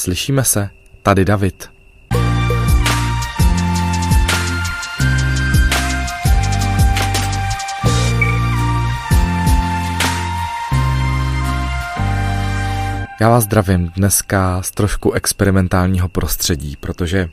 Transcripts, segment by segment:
Slyšíme se, tady David. Já vás zdravím dneska z trošku experimentálního prostředí, protože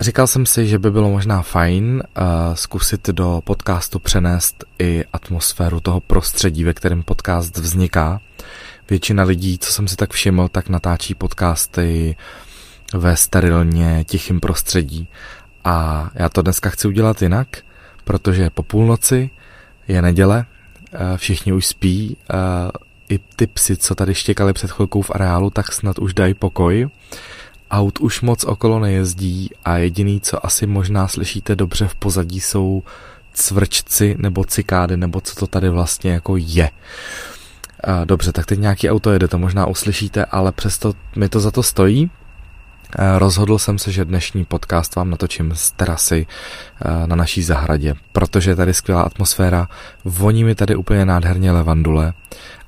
říkal jsem si, že by bylo možná fajn uh, zkusit do podcastu přenést i atmosféru toho prostředí, ve kterém podcast vzniká. Většina lidí, co jsem si tak všiml, tak natáčí podcasty ve sterilně tichým prostředí. A já to dneska chci udělat jinak, protože po půlnoci je neděle, uh, všichni už spí, uh, i ty psy, co tady štěkali před chvilkou v areálu, tak snad už dají pokoj. Aut už moc okolo nejezdí a jediný, co asi možná slyšíte dobře v pozadí, jsou cvrčci nebo cikády, nebo co to tady vlastně jako je. Dobře, tak teď nějaký auto jede, to možná uslyšíte, ale přesto mi to za to stojí. Rozhodl jsem se, že dnešní podcast vám natočím z terasy na naší zahradě, protože je tady skvělá atmosféra, voní mi tady úplně nádherně levandule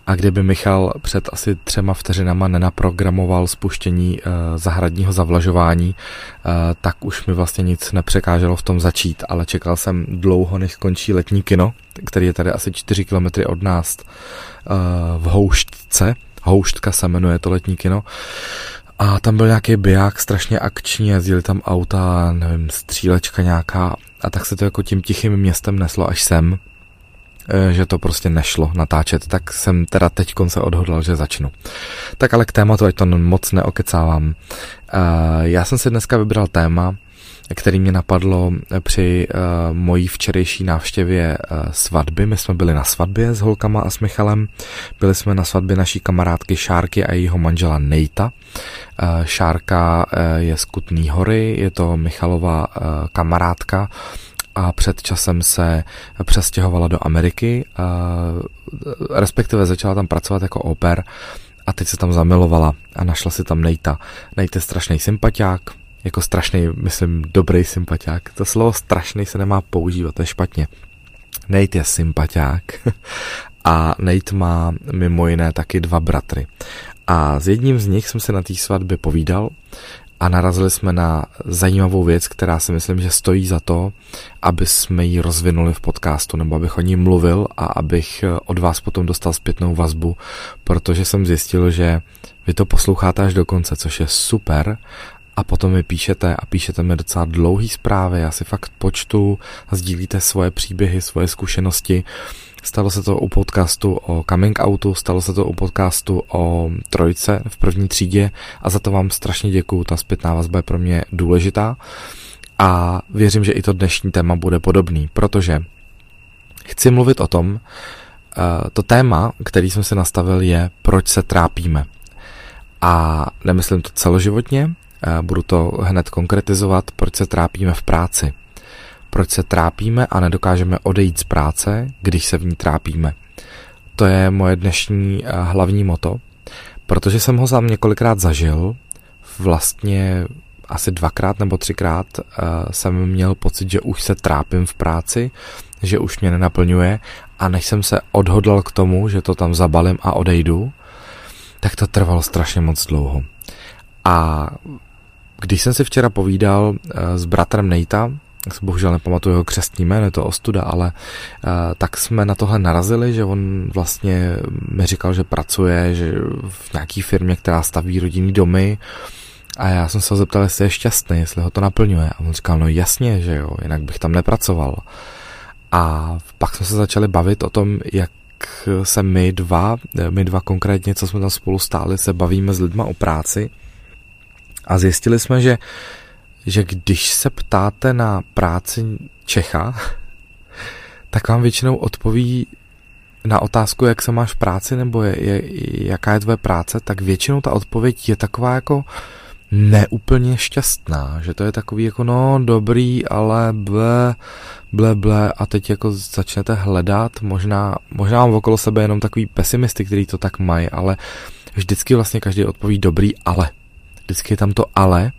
a kdyby Michal před asi třema vteřinama nenaprogramoval spuštění uh, zahradního zavlažování, uh, tak už mi vlastně nic nepřekáželo v tom začít, ale čekal jsem dlouho, než končí letní kino, který je tady asi 4 kilometry od nás uh, v Houštce. Houštka se jmenuje to letní kino. A tam byl nějaký biják strašně akční, jezdili tam auta, nevím, střílečka nějaká a tak se to jako tím tichým městem neslo až sem Eh, že to prostě nešlo natáčet, tak jsem teda teď se odhodlal, že začnu. Tak ale k tématu, ať to moc neokecávám. Eh, já jsem si dneska vybral téma, který mě napadlo při uh, mojí včerejší návštěvě uh, svatby. My jsme byli na svatbě s holkama a s Michalem. Byli jsme na svatbě naší kamarádky Šárky a jejího manžela Nejta. Uh, Šárka uh, je z Kutný hory, je to Michalova uh, kamarádka a před časem se přestěhovala do Ameriky, respektive začala tam pracovat jako oper a teď se tam zamilovala a našla si tam Nejta. Nejte strašný sympatiák, jako strašný, myslím, dobrý sympatiák. To slovo strašný se nemá používat, to je špatně. Nejt je sympatiák a Nejt má mimo jiné taky dva bratry. A s jedním z nich jsem se na té svatbě povídal a narazili jsme na zajímavou věc, která si myslím, že stojí za to, aby jsme ji rozvinuli v podcastu, nebo abych o ní mluvil a abych od vás potom dostal zpětnou vazbu, protože jsem zjistil, že vy to posloucháte až do konce, což je super. A potom mi píšete a píšete mi docela dlouhý zprávy, já si fakt počtu, sdílíte svoje příběhy, svoje zkušenosti Stalo se to u podcastu o coming outu, stalo se to u podcastu o trojce v první třídě a za to vám strašně děkuju, ta zpětná vazba je pro mě důležitá a věřím, že i to dnešní téma bude podobný, protože chci mluvit o tom, eh, to téma, který jsem si nastavil, je, proč se trápíme. A nemyslím to celoživotně, eh, budu to hned konkretizovat, proč se trápíme v práci proč se trápíme a nedokážeme odejít z práce, když se v ní trápíme. To je moje dnešní eh, hlavní moto, protože jsem ho sám několikrát zažil, vlastně asi dvakrát nebo třikrát uh, jsem měl pocit, že už se trápím v práci, že už mě nenaplňuje a než jsem se odhodlal k tomu, že to tam zabalím a odejdu, tak to trvalo strašně moc dlouho. A když jsem si včera povídal uh, s bratrem Nejta, jak se bohužel nepamatuju jeho křestní jméno, je to ostuda, ale uh, tak jsme na tohle narazili, že on vlastně mi říkal, že pracuje že v nějaký firmě, která staví rodinný domy a já jsem se ho zeptal, jestli je šťastný, jestli ho to naplňuje. A on říkal, no jasně, že jo, jinak bych tam nepracoval. A pak jsme se začali bavit o tom, jak se my dva, my dva konkrétně, co jsme tam spolu stáli, se bavíme s lidma o práci a zjistili jsme, že že když se ptáte na práci Čecha, tak vám většinou odpoví na otázku, jak se máš v práci, nebo je, je, jaká je tvoje práce, tak většinou ta odpověď je taková jako neúplně šťastná, že to je takový jako no dobrý, ale ble, ble, ble a teď jako začnete hledat, možná, možná mám okolo sebe jenom takový pesimisty, který to tak mají, ale vždycky vlastně každý odpoví dobrý, ale. Vždycky je tam to ale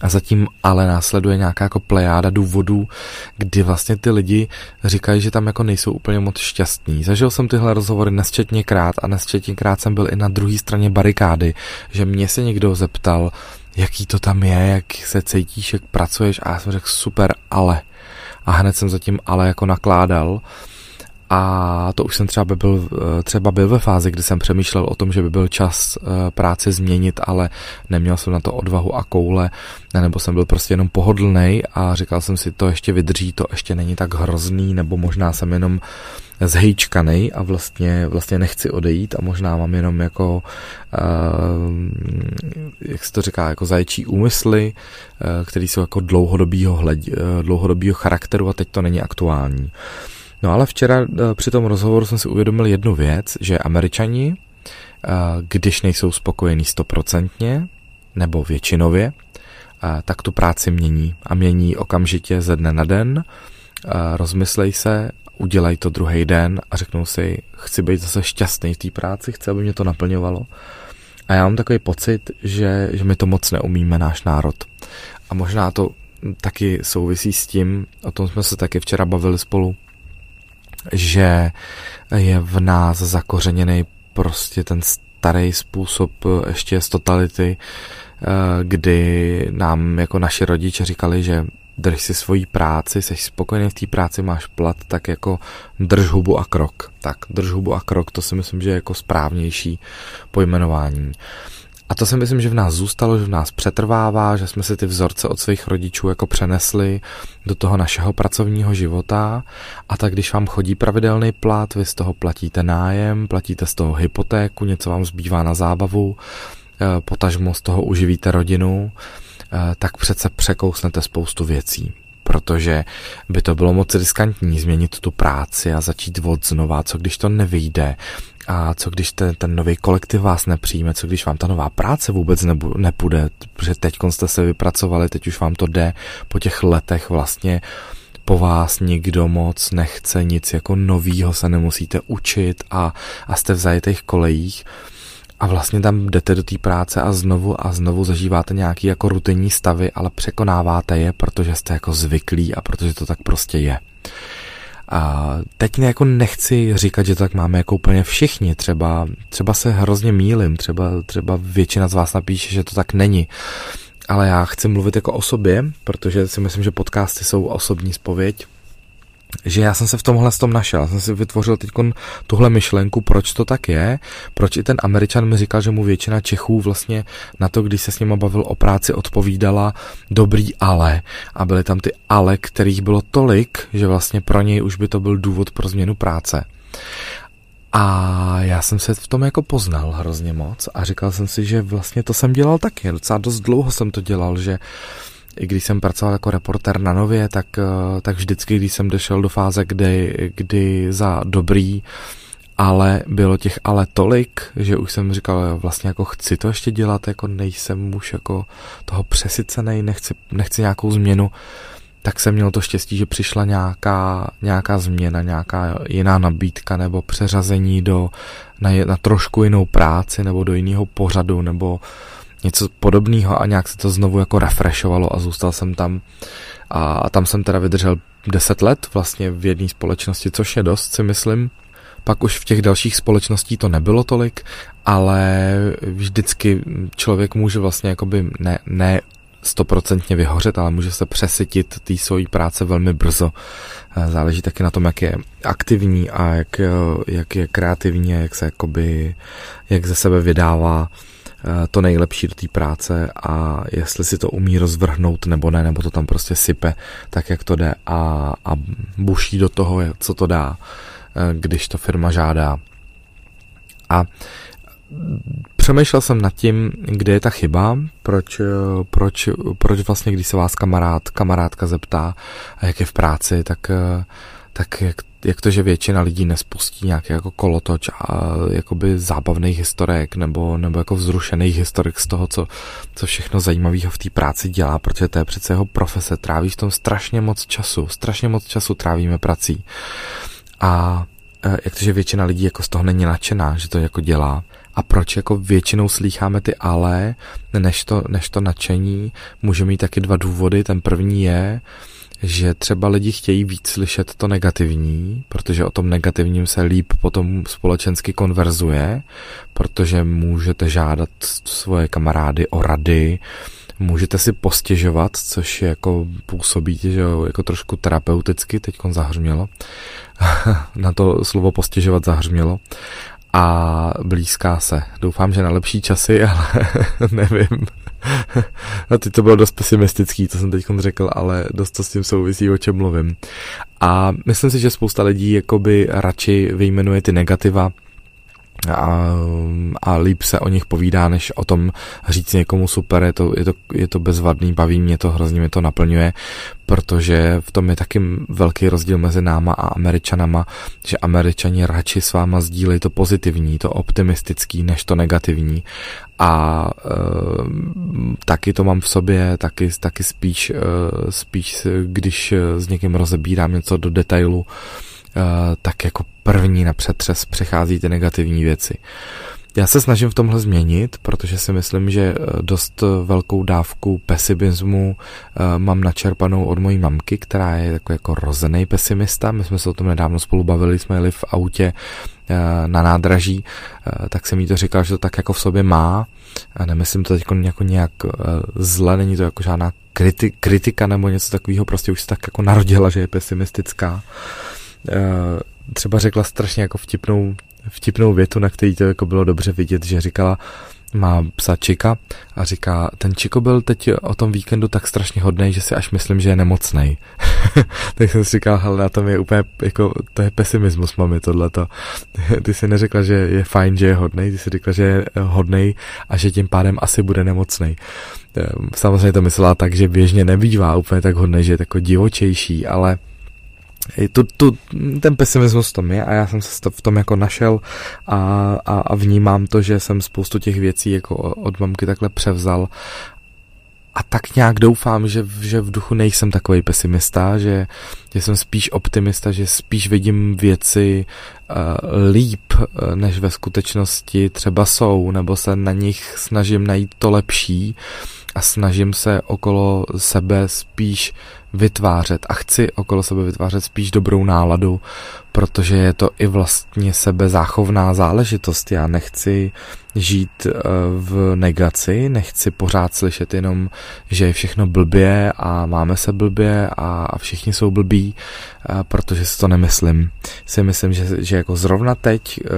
A zatím ale následuje nějaká jako plejáda důvodů, kdy vlastně ty lidi říkají, že tam jako nejsou úplně moc šťastní. Zažil jsem tyhle rozhovory nesčetněkrát a nesčetněkrát jsem byl i na druhé straně barikády, že mě se někdo zeptal, jaký to tam je, jak se cítíš, jak pracuješ a já jsem řekl super, ale. A hned jsem zatím ale jako nakládal a to už jsem třeba by byl, eh, třeba byl ve fázi, kdy jsem přemýšlel o tom, že by byl čas eh, práci změnit, ale neměl jsem na to odvahu a koule, nebo jsem byl prostě jenom pohodlný a říkal jsem si, to ještě vydrží, to ještě není tak hrozný, nebo možná jsem jenom zhejčkanej a vlastně, vlastně nechci odejít a možná mám jenom jako, uh, jak se to říká, jako zaječí úmysly, které jsou jako dlouhodobýho, hled, uh, dlouhodobýho charakteru a teď to není aktuální. No ale včera eh, při tom rozhovoru jsem si uvědomil jednu věc, že američani, eh, když nejsou spokojení stoprocentně, nebo většinově, eh, tak tu práci mění a mění okamžitě ze dne na den, rozmyslej se, udělají to druhý den a řeknou si, chci být zase šťastný v té práci, chci, aby mě to naplňovalo. A já mám takový pocit, že, že my to moc neumíme, náš národ. A možná to taky souvisí s tím, o tom jsme se taky včera bavili spolu, že je v nás zakořeněný prostě ten starý způsob ještě z totality, eh, kdy nám jako naši rodiče říkali, že drž si svoji práci, jsi spokojený v té práci, máš plat, tak jako drž hubu a krok. Tak drž hubu a krok, to si myslím, že je jako správnější pojmenování. A to si myslím, že v nás zůstalo, že v nás přetrvává, že jsme si ty vzorce od svých rodičů jako přenesli do toho našeho pracovního života. A tak když vám chodí pravidelný plat, vy z toho platíte nájem, platíte z toho hypotéku, něco vám zbývá na zábavu, eh, potažmo z toho uživíte rodinu, eh, tak přece překousnete spoustu věcí protože by to bylo moc riskantní změnit tu práci a začít od znova, co když to nevyjde, a co když ten, ten nový kolektiv vás nepřijme, co když vám ta nová práce vůbec nebu, nepůjde, protože teď jste se vypracovali, teď už vám to jde. Po těch letech vlastně po vás nikdo moc nechce, nic jako novýho se nemusíte učit a, a jste v zajetých kolejích. A vlastně tam jdete do té práce a znovu a znovu zažíváte nějaký jako rutinní stavy, ale překonáváte je, protože jste jako zvyklí a protože to tak prostě je. A teď jako nechci říkat, že tak máme jako úplně všichni, třeba, třeba se hrozně mílim, třeba, třeba většina z vás napíše, že to tak není. Ale já chci mluvit jako o sobě, protože si myslím, že podcasty jsou osobní spověď že já jsem se v tomhle s tom našel. Já jsem si vytvořil teď tuhle myšlenku, proč to tak je, proč i ten Američan mi říkal, že mu většina Čechů vlastně na to, když se s ním bavil o práci, odpovídala dobrý ale. A byly tam ty ale, kterých bylo tolik, že vlastně pro něj už by to byl důvod pro změnu práce. A já jsem se v tom jako poznal hrozně moc a říkal jsem si, že vlastně to jsem dělal taky. Docela dost dlouho jsem to dělal, že i když jsem pracoval jako reporter na Nově, tak, eh, tak vždycky, když jsem došel do fáze, kdy, kdy za dobrý, ale bylo těch ale tolik, že už jsem říkal, vlastně jako chci to ještě dělat, jako nejsem už jako toho přesycený, nechci, nechci nějakou změnu, tak jsem měl to štěstí, že přišla nějaká, nějaká změna, nějaká jiná nabídka nebo přeřazení do, na, na trošku jinou práci nebo do jiného pořadu nebo něco podobného a nějak se to znovu jako refreshovalo a zůstal jsem tam a tam jsem teda vydržel 10 let vlastně v jedné společnosti, což je dost si myslím. Pak už v těch dalších společností to nebylo tolik, ale vždycky člověk může vlastně jakoby ne, ne stoprocentně vyhořet, ale může se přesytit té svojí práce velmi brzo. Záleží taky na tom, jak je aktivní a jak, jak je kreativní, jak se jakoby, jak ze sebe vydává to nejlepší do té práce a jestli si to umí rozvrhnout nebo ne, nebo to tam prostě sype tak, jak to jde a, a buší do toho, co to dá, eh, když to firma žádá. A přemýšlel jsem nad tím, kde je ta chyba, proč, eh, proč, proč vlastně, když se vás kamarád, kamarádka zeptá, jak je v práci, tak, tak jak jak to, že většina lidí nespustí nějaký jako kolotoč a jakoby zábavných historek nebo, nebo jako vzrušených historek z toho, co, co všechno zajímavého v té práci dělá, protože to je přece jeho profese, tráví v tom strašně moc času, strašně moc času trávíme prací. A e, jak to, že většina lidí jako z toho není nadšená, že to jako dělá. A proč jako většinou slýcháme ty ale, než to, než to nadšení, může mít taky dva důvody. Ten první je, že třeba lidi chtějí víc slyšet to negativní, protože o tom negativním se líp potom společensky konverzuje, protože můžete žádat svoje kamarády o rady, můžete si postěžovat, což je jako působí, že jako trošku terapeuticky, teď zahřmělo, na to slovo postěžovat zahřmělo a blízká se. Doufám, že na lepší časy, ale nevím. A teď to bylo dost pesimistický, to jsem teď řekl, ale dost to s tím souvisí, o čem mluvím. A myslím si, že spousta lidí jakoby radši vyjmenuje ty negativa, a, a líp se o nich povídá, než o tom říct někomu super, je to, je to, je to bezvadný, baví mě to, hrozně mě to naplňuje, protože v tom je taky velký rozdíl mezi náma a američanama, že američani radši s váma sdílejí to pozitivní, to optimistický, než to negativní. A e, taky to mám v sobě, taky, taky spíš, e, spíš když s někým rozebírám něco do detailu, tak jako první na přetřes přechází ty negativní věci. Já se snažím v tomhle změnit, protože si myslím, že eh, dost velkou dávku pesimismu eh, mám načerpanou od mojí mamky, která je takový jako rozený pesimista. My jsme se o tom nedávno spolu bavili, jsme jeli v autě na nádraží, tak jsem jí to říkal, že to tak jako v sobě má. A nemyslím to teď jako nějak zle, není to jako žádná kriti- kritika nebo něco takového, prostě už se tak jako narodila, že je pesimistická. Eh, třeba řekla strašně jako vtipnou, vtipnou větu, na který to jako bylo dobře vidět, že říkala, má psa Čika a říká, ten Čiko byl teď o tom víkendu tak strašně hodný, že si až myslím, že je nemocný. tak jsem si říkal, hele, na tom je úplně, jako, to je pesimismus, mami, tohleto. ty si neřekla, že je fajn, že je hodný, ty si řekla, že je hodný a že tím pádem asi bude nemocný. Eh, samozřejmě to myslela tak, že běžně nebývá úplně tak hodný, že je jako divočejší, ale tu, tu, ten pesimismus v tom je a já jsem se v tom jako našel a, a, a vnímám to, že jsem spoustu těch věcí jako od mamky takhle převzal. A tak nějak doufám, že, že v duchu nejsem takový pesimista, že, že jsem spíš optimista, že spíš vidím věci uh, líp, uh, než ve skutečnosti třeba jsou, nebo se na nich snažím najít to lepší a snažím se okolo sebe spíš vytvářet a chci okolo sebe vytvářet spíš dobrou náladu, protože je to i vlastně sebezáchovná záležitost. Já nechci žít eh, v negaci, nechci pořád slyšet jenom, že je všechno blbě a máme se blbě a všichni jsou blbí, eh, protože si to nemyslím. Si myslím, že, že jako zrovna teď eh,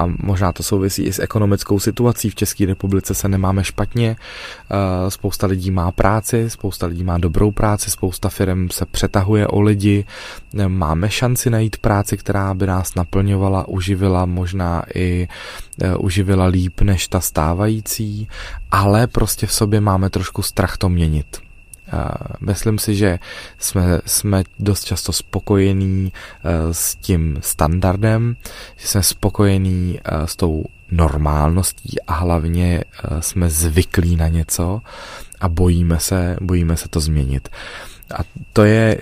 a možná to souvisí i s ekonomickou situací. V České republice se nemáme špatně, eh, spousta lidí má práci, spousta lidí má dobrou práci, spousta firm se přetahuje o lidi, máme šanci najít práci, která by nás naplňovala, uživila, možná i eh, uživila líp než ta stávající, ale prostě v sobě máme trošku strach to měnit. Myslím si, že jsme, jsme dost často spokojení eh, s tím standardem, že jsme spokojení eh, s tou normálností a hlavně eh, jsme zvyklí na něco a bojíme se, bojíme se to změnit. A to je,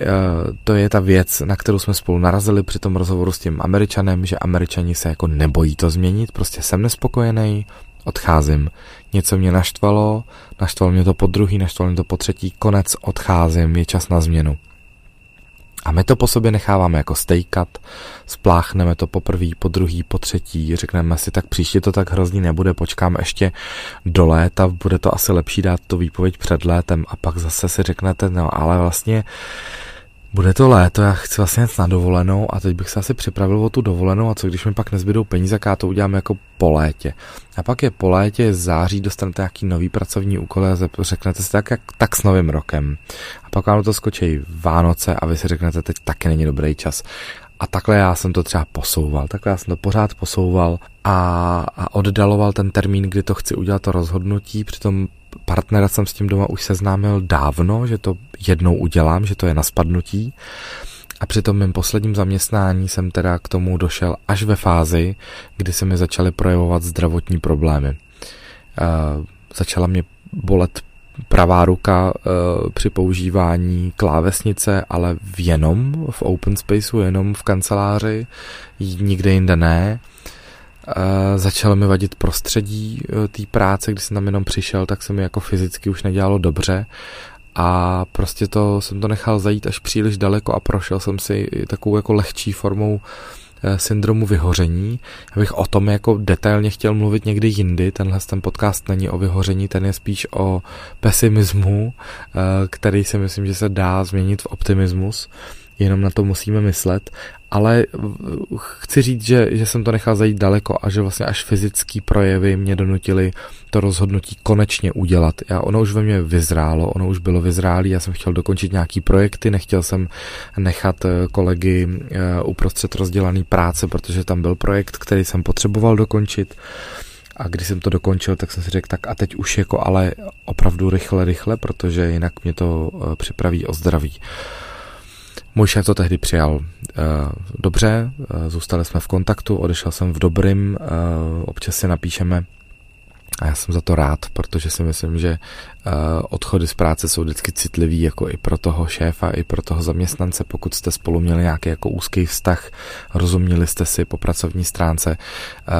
to je ta věc, na kterou jsme spolu narazili při tom rozhovoru s tím Američanem, že Američani se jako nebojí to změnit, prostě jsem nespokojený, odcházím. Něco mě naštvalo, naštvalo mě to po druhý, naštvalo mě to po třetí, konec, odcházím, je čas na změnu. A my to po sobě necháváme jako stejkat, spláchneme to po prvý, po druhý, po třetí, řekneme si, tak příště to tak hrozný nebude, počkám ještě do léta, bude to asi lepší dát to výpověď před létem a pak zase si řeknete, no ale vlastně bude to léto, já chci vlastně jít na dovolenou a teď bych se asi připravil o tu dovolenou a co když mi pak nezbydou peníze, já to udělám jako po létě. A pak je po létě, září, dostanete nějaký nový pracovní úkol a řeknete si tak, jak, tak s novým rokem. A pak vám to skočí Vánoce a vy si řeknete, teď taky není dobrý čas. A takhle já jsem to třeba posouval, takhle já jsem to pořád posouval a, a oddaloval ten termín, kdy to chci udělat to rozhodnutí, přitom partnera jsem s tím doma už seznámil dávno, že to jednou udělám, že to je na spadnutí. A při tom mém posledním zaměstnání jsem teda k tomu došel až ve fázi, kdy se mi začaly projevovat zdravotní problémy. Uh, začala mě bolet pravá ruka uh, při používání klávesnice, ale jenom v open spaceu, jenom v kanceláři, nikde jinde ne. Začalo mi vadit prostředí té práce, když jsem tam jenom přišel, tak se mi jako fyzicky už nedělalo dobře a prostě to jsem to nechal zajít až příliš daleko a prošel jsem si takovou jako lehčí formou Eh, syndromu vyhoření. Já bych o tom jako detailně chtěl mluvit někdy jindy. Tenhle ten podcast není o vyhoření, ten je spíš o pesimismu, eh, který si myslím, že se dá změnit v optimismus jenom na to musíme myslet, ale chci říct, že, že jsem to nechal zajít daleko a že vlastně až fyzický projevy mě donutili to rozhodnutí konečně udělat. Já, ono už ve mně vyzrálo, ono už bylo vyzrálý, já jsem chtěl dokončit nějaký projekty, nechtěl jsem nechat eh, kolegy eh, uprostřed rozdělaný práce, protože tam byl projekt, který jsem potřeboval dokončit. A když jsem to dokončil, tak jsem si řekl, tak a teď už jako ale opravdu rychle, rychle, protože jinak mě to eh, připraví o zdraví. Můj šéf to tehdy přijal eh, dobře, eh, zůstali jsme v kontaktu, odešel jsem v dobrým, eh, občas si napíšeme a já jsem za to rád, protože si myslím, že uh, odchody z práce jsou vždycky citlivý jako i pro toho šéfa, i pro toho zaměstnance, pokud jste spolu měli nějaký jako úzký vztah, rozuměli jste si po pracovní stránce, uh,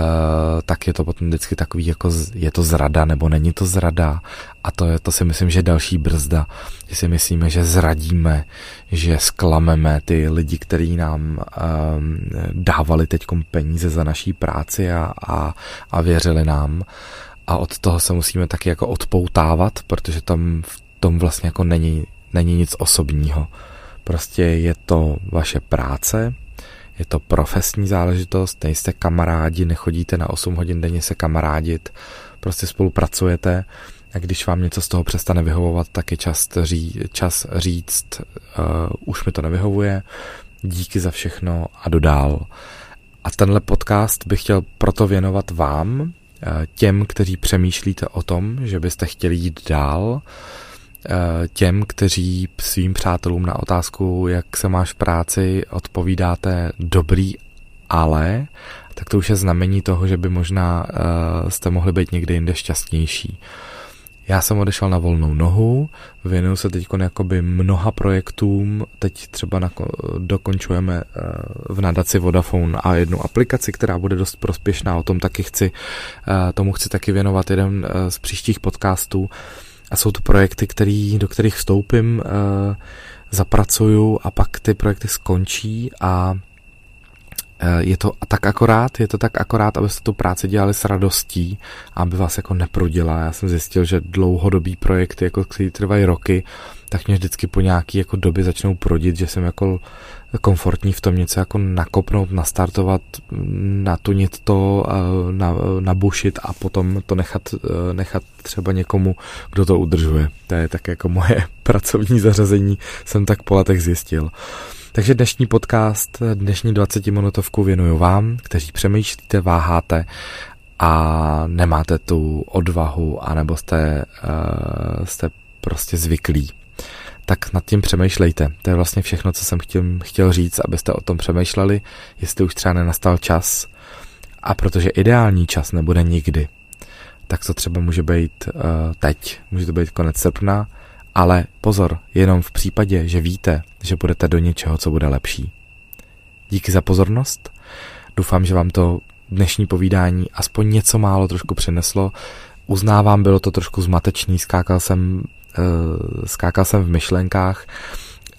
tak je to potom vždycky takový jako je to zrada nebo není to zrada. A to, je, to si myslím, že je další brzda, že si myslíme, že zradíme, že sklameme ty lidi, kteří nám um, dávali teď peníze za naší práci a, a, a věřili nám a od toho se musíme taky jako odpoutávat, protože tam v tom vlastně jako není, není nic osobního. Prostě je to vaše práce, je to profesní záležitost, nejste kamarádi, nechodíte na 8 hodin denně se kamarádit, prostě spolupracujete a když vám něco z toho přestane vyhovovat, tak je čas, ří, čas říct, uh, už mi to nevyhovuje, díky za všechno a dodál. A tenhle podcast bych chtěl proto věnovat vám, těm, kteří přemýšlíte o tom, že byste chtěli jít dál, eh, těm, kteří svým přátelům na otázku, jak se máš v práci, odpovídáte dobrý, ale, tak to už je znamení toho, že by možná eh, jste mohli být někde jinde šťastnější. Já jsem odešel na volnou nohu, věnuju se teď jakoby mnoha projektům, teď třeba na, dokončujeme eh, v nadaci Vodafone a jednu aplikaci, která bude dost prospěšná, o tom taky chci, eh, tomu chci taky věnovat jeden eh, z příštích podcastů. A jsou to projekty, který, do kterých vstoupím, zapracuju a pak ty projekty skončí a je to tak akorát, je to tak akorát, abyste tu práci dělali s radostí, aby vás jako neprudila. Já jsem zjistil, že dlouhodobý projekty, jako který trvají roky, tak mě vždycky po nějaký jako době začnou prodit, že jsem jako komfortní v tom něco jako nakopnout, nastartovat, natunit to, na, nabušit a potom to nechat, eh, nechat třeba někomu, kdo to udržuje. To je tak jako moje pracovní zařazení, jsem tak po letech zjistil. Takže dnešní podcast, dnešní 20-minutovku věnuju vám, kteří přemýšlíte, váháte a nemáte tu odvahu, anebo jste, uh, jste prostě zvyklí. Tak nad tím přemýšlejte. To je vlastně všechno, co jsem chtěl, chtěl říct, abyste o tom přemýšleli, jestli už třeba nenastal čas. A protože ideální čas nebude nikdy, tak to třeba může být uh, teď, může to být konec srpna, ale pozor, jenom v případě, že víte, že budete do něčeho, co bude lepší. Díky za pozornost. Doufám, že vám to dnešní povídání aspoň něco málo trošku přineslo. Uznávám, bylo to trošku zmatečný, skákal jsem, skákal jsem v myšlenkách,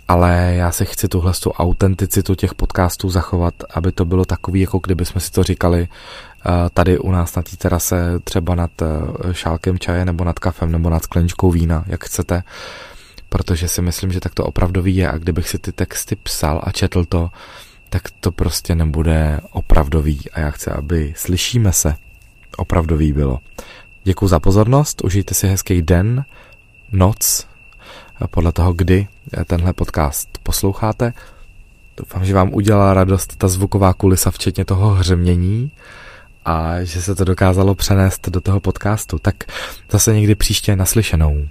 ale já si chci tuhle tu autenticitu těch podcastů zachovat, aby to bylo takový, jako kdyby jsme si to říkali uh, tady u nás na té terase, třeba nad uh, šálkem čaje, nebo nad kafem, nebo nad skleničkou vína, jak chcete, protože si myslím, že tak to opravdový je. A kdybych si ty texty psal a četl to, tak to prostě nebude opravdový. A já chci, aby slyšíme se opravdový bylo. Děkuji za pozornost, užijte si hezký den, noc, podle toho, kdy tenhle podcast posloucháte. Doufám, že vám udělala radost ta zvuková kulisa, včetně toho hřemění a že se to dokázalo přenést do toho podcastu. Tak zase někdy příště naslyšenou.